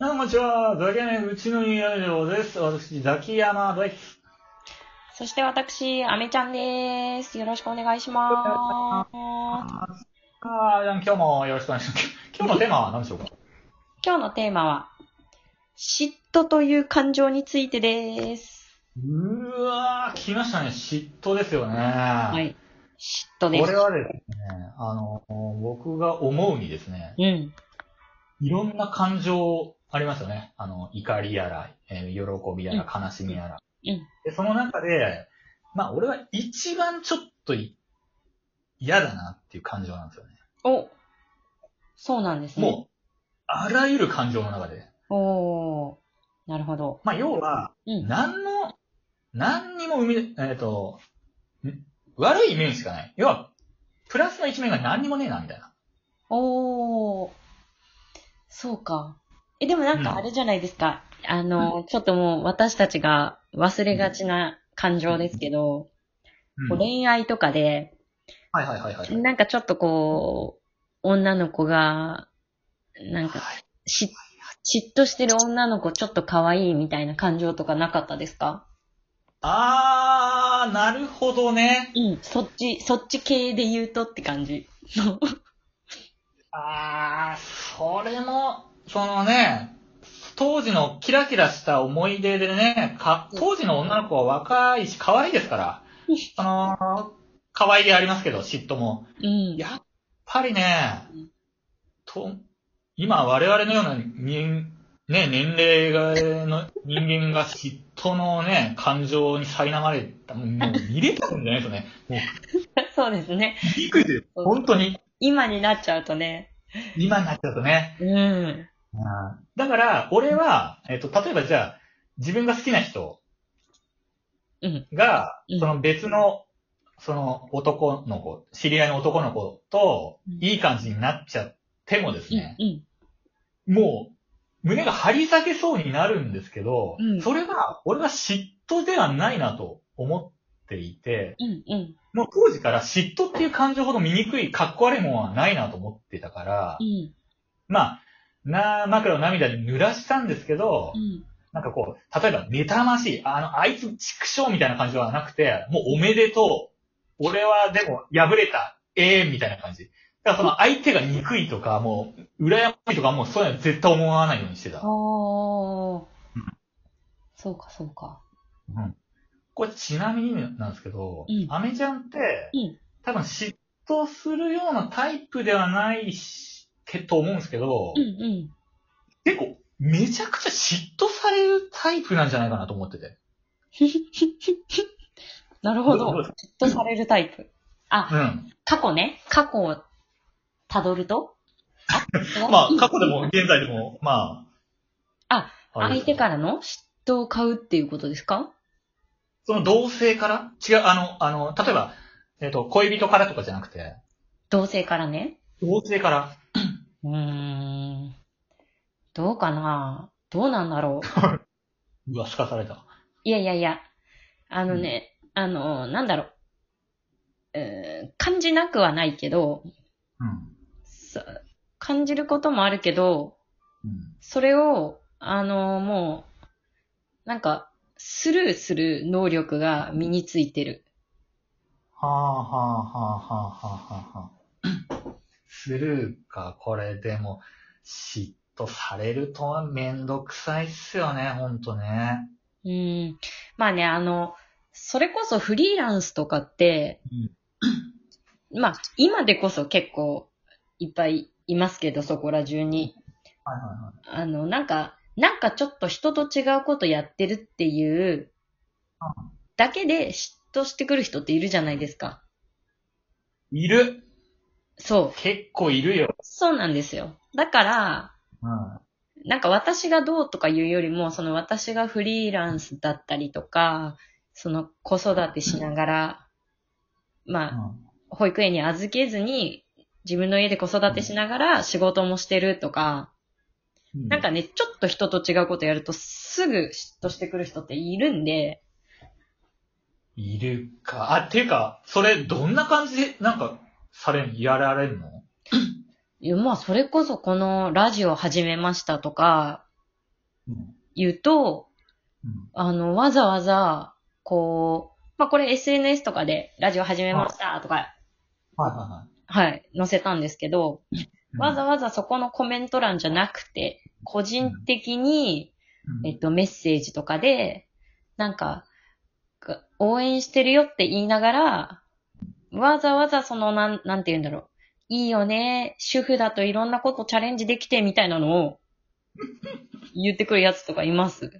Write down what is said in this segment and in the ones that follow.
どうもこんにちは。ザキヤマうちの家ラジオです。私、ザキヤマです。そして私、アメちゃんです。よろしくお願いしまあす。ー今日もよろしくお願いします。今日のテーマは何でしょうか？今日のテーマは、嫉妬という感情についてです。うわー、来ましたね。嫉妬ですよね。は。はい嫉妬です。これはですね、あの、僕が思うにですね、うん。いろんな感情ありますよね。あの、怒りやら、えー喜びやら、悲しみやら。うん。で、その中で、まあ、俺は一番ちょっとい嫌だなっていう感情なんですよね。おそうなんですね。もう、あらゆる感情の中で。おー。なるほど。まあ、要は、うん。何の、何にも生み、えっ、と、ん悪い面しかない。要は、プラスの一面が何にもねえな、みたいな。おー。そうか。え、でもなんかあれじゃないですか。あの、ちょっともう私たちが忘れがちな感情ですけど、うんこう恋愛とかで、はいはいはいはい。なんかちょっとこう、女の子が、なんか、はいし、嫉妬してる女の子ちょっと可愛いみたいな感情とかなかったですか？あー、なるほどね。うん、そっち、そっち系で言うとって感じ。あー、それも、そのね、当時のキラキラした思い出でね、か当時の女の子は若いし可愛いですから、あのー、可愛げありますけど、嫉妬も。うん。やっぱりねうん、と、今我々のような人、ね、年齢が、の人間が嫉妬のね、感情に苛まれた、もう見れたんじゃないですよね。そうですね。びっくり。本当に。今になっちゃうとね。今になっちゃうとね。うん。だから、俺は、えっ、と、例えばじゃあ、自分が好きな人うん。がうん、その別の、その男の子、知り合いの男の子とうん、いい感じになっちゃってもですうん。ね、うん。もう、胸が張り裂けそうになるんですけど、うんそれは、俺は嫉妬ではないなと思っていて、うん。うん。もう当時から嫉妬っていう感情ほど醜い、かっこ悪いものはないなと思ってたから、うん。まあ、な、枕を涙に濡らしたんですけど、うん。なんかこう、例えば、妬ましい、あの、あいつ、畜生みたいな感じではなくて、もうおめでとう。俺はでも、敗れた。ええみたいな感じ。だからその相手が憎いとか、もう、羨ましいとか、もうそういうの絶対思わないようにしてた。おーうん。そうか、そうか。うん。これちなみになんですけど、うんアメちゃんって、うん。多分嫉妬するようなタイプではないし、けと思うんですけど、うん。うん。結構、めちゃくちゃ嫉妬されるタイプなんじゃないかなと思ってて。なるほど。う 嫉妬されるタイプ。あ、ん。過去ね。過去を辿ると？あ まあ、過去でも現在でも、まあ。あ、相手からの嫉妬を買うっていうことですか？その同性から？違う、あの、あの、例えば、えっ、と、恋人からとかじゃなくて、同性からね。同性から。うーん。どうかな？どうなんだろう？うわ、すかされた。いやいやいや。あのね、あの、なんだろう。うーん感じなくはないけど、うん。さ感じることもあるけど、うん。それを、あの、もう、なんか、スルーする能力が身についてる。はあ、はあ、はあ、はあ、はあ、はあ。するか、これでも、嫉妬されるとはめんどくさいっすよね、ほんとね。うん。まあね、あの、それこそフリーランスとかって、まあ、今でこそ結構いっぱいいますけど、そこら中に。はいはいはい。あの、なんか、なんかちょっと人と違うことやってるっていう、だけで嫉妬してくる人っているじゃないですか。いるそう。結構いるよ。そうなんですよ。だから、うん。なんか私がどうとかいうよりも、その私がフリーランスだったりとか、その子育てしながら、まあ、保育園に預けずに、自分の家で子育てしながら仕事もしてるとか、うん。なんかね、ちょっと人と違うことやるとすぐ嫉妬してくる人っているんで、いるか。あ、っていうか、それ、どんな感じで、なんか、されん、やられるの？いや、まあ、それこそこのラジオ始めましたとか、うん。言うと、うん。あの、わざわざ、こう、まあ、これ SNS とかでラジオ始めましたとか、はい。ははい、載せたんですけど、いはい。わざわざそこのコメント欄じゃなくて、個人的に、うん。えっと、メッセージとかで、なんか、が応援してるよって言いながら、わざわざその、なん、なんて言うんだろう。いいよね、主婦だといろんなことチャレンジできてみたいなのを、言ってくるやつとかいます。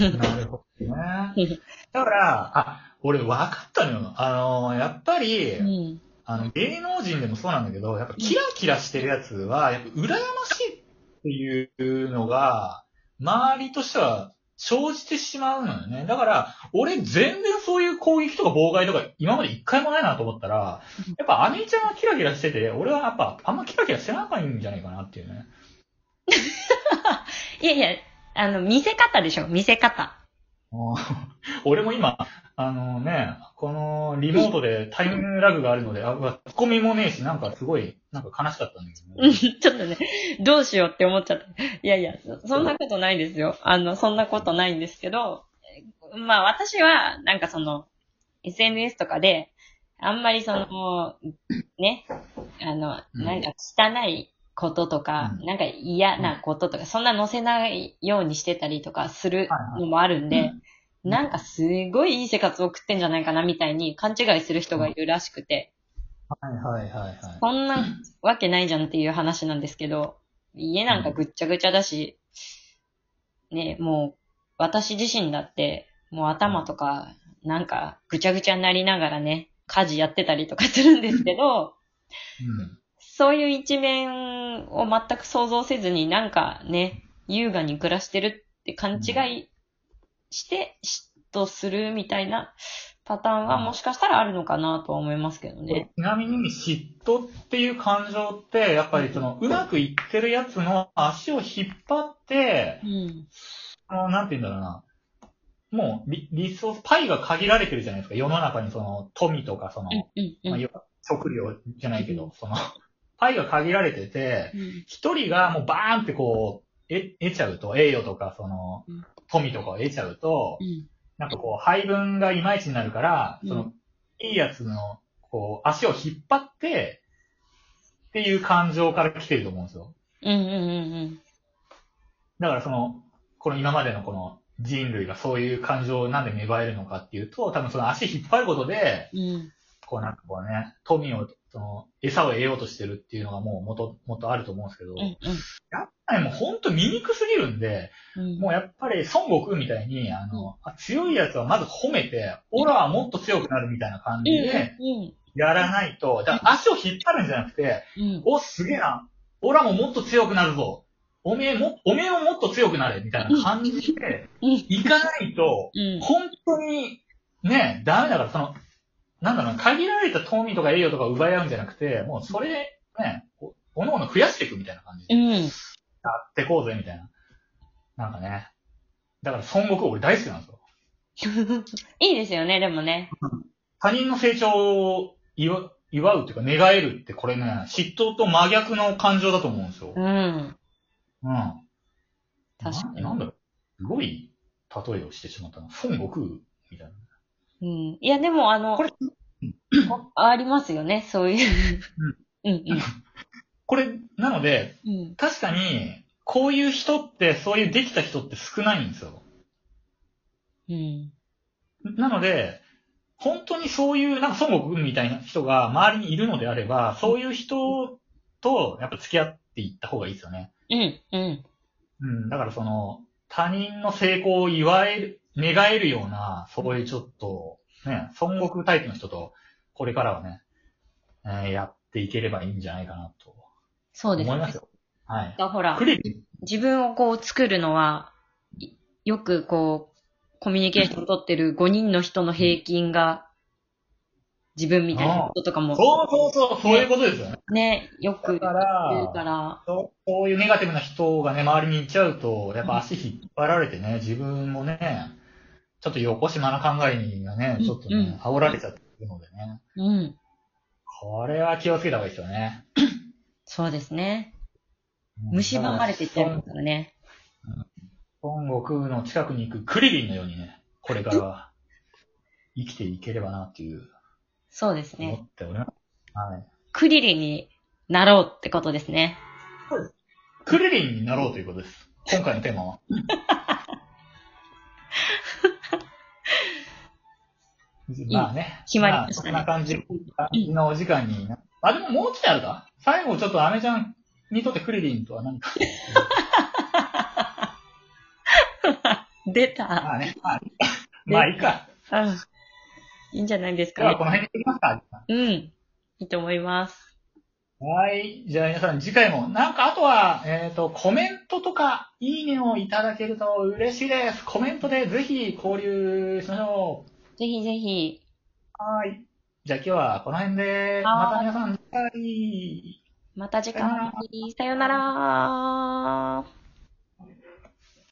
なるほどね。だから、あ、俺分かったのよ。あの、やっぱり、うん。あの、芸能人でもそうなんだけど、やっぱキラキラしてるやつは、やっぱ羨ましいっていうのが、周りとしては生じてしまうのよね。だから、俺全然そういう攻撃とか妨害とか今まで一回もないなと思ったら、やっぱアミちゃんはキラキラしてて、俺はやっぱあんまキラキラしてなかったんじゃないかなっていうね。いやいや、あの、見せ方でしょ、見せ方。俺も今、あのね、このリモートでタイムラグがあるので、あ、うわツッコミもねえし、なんかすごい、なんか悲しかったんだけどうんね。ちょっとね、どうしようって思っちゃった。いやいや、そそんなことないですよ。あの、そんなことないんですけど、まあ私は、なんかその、SNS とかで、あんまりその、ね、あの、うんなんか汚いこととか、うんなんか嫌なこととか、そんな載せないようにしてたりとかするのもあるんで、うんなんかすごいいい生活を送ってんじゃないかなみたいに勘違いする人がいるらしくて、はいはいはいはい。そんなわけないじゃんっていう話なんですけど、家なんかぐっちゃぐちゃだし、ね、もう、私自身だって、もう頭とか、なんかぐちゃぐちゃになりながらね、家事やってたりとかするんですけど、うん。そういう一面を全く想像せずになんかね、優雅に暮らしてるって勘違いして嫉妬するみたいなパターンはもしかしたらあるのかなとは思いますけどね。ちなみに嫉妬っていう感情って、やっぱりその、うまくいってるやつの足を引っ張って、うん。あの、なんて言うんだろうな。もうリ、リソース、パイが限られてるじゃないですか。世の中にその、富とかその、うん。うん。うまあ、食料じゃないけど、その、パイが限られてて、うん。一人がもうバーンってこう、え、得ちゃうと、栄誉とかそのうん、富とかを得ちゃうと、うん。なんかこう、配分がいまいちになるから、うんその、いいやつの、こう、足を引っ張って、っていう感情から来てると思うんですよ。うん。うん。うん。だからその、この今までのこの人類がそういう感情をなんで芽生えるのかっていうと、多分その足引っ張ることで、うん。こうなんかこうね、富を、その、餌を得ようとしてるっていうのがもう元、元あると思うんですけど、うん。やっぱりもうほんと醜すぎるんで、うん。もうやっぱり孫悟空みたいに、あの、あ強いやつはまず褒めて、オラはもっと強くなるみたいな感じで、うん。やらないと、だから足を引っ張るんじゃなくて、うん。お、すげえな、オラももっと強くなるぞ。おめえも、おめえももっと強くなれ、みたいな感じで、うん。いかないと、うん。本当に、ね、ダメだから、その、なんだろうな、限られた富とか栄誉とか奪い合うんじゃなくて、もうそれ、ね、おおのおの増やしていくみたいな感じで、うん。やってこうぜ、みたいな。なんかね。だから孫悟空俺大好きなんですよ。いいですよね、でもね。他人の成長を祝祝うっていうか願えるってこれね、嫉妬と真逆の感情だと思うんですよ。うん。うん。確かにななんだろう。すごい例えをしてしまったな。孫悟空みたいな。うん。いや、でも、あのこれ、あありますよね、そういう。うん。うん。これ、なので、うん。確かに、こういう人って、そういうできた人って少ないんですよ。うん。なので、本当にそういう、なんか孫悟空みたいな人が周りにいるのであれば、そういう人と、やっぱ付き合っていった方がいいですよね。うん。うん。うん、だからその、他人の成功を祝える、願えるような、そういうちょっと、ね、孫悟空タイプの人と、これからはね、えーやっていければいいんじゃないかなとそうですね思います。よ。はい。だほら自分をこう作るのは、いよくこう、コミュニケーション取ってる5人の人の平均が、自分みたいなこととかも、そうそうそう、そういうことですよね。ね、よく言うら、から、そうこういうネガティブな人がね、周りにいちゃうと、やっぱ足引っ張られてね、自分もね、ちょっと横島な考えにがね、ちょっとうんね、煽られちゃってるのでね。うん。これは気をつけた方がいいですよね。そうですね。蝕まれていっちゃいますからね。孫悟空の近くに行くクリリンのようにね、これからは生きていければなっていう、そうです思ね。っております。はい。クリリンになろうってことですね。クリリンになろうということです。今回のテーマは。まあね。決まりましたねあそんな感じのお時間にな。あ、でももうちょっとあるか？最後ちょっとアメちゃんにとってクリリンとは何か。出た。まあね。まあ、まあいいか。うん。いいんじゃないですかねではこ。の辺に行きますか。うん。いいと思います。はい。じゃあ皆さん次回も、なんかあとは、えっ、と、コメントとか、いいねをいただけると嬉しいです。コメントでぜひ交流しましょぜひぜひ。う。はい。じゃあ今日はこの辺で、また皆さん、次回。また次回。さよなら。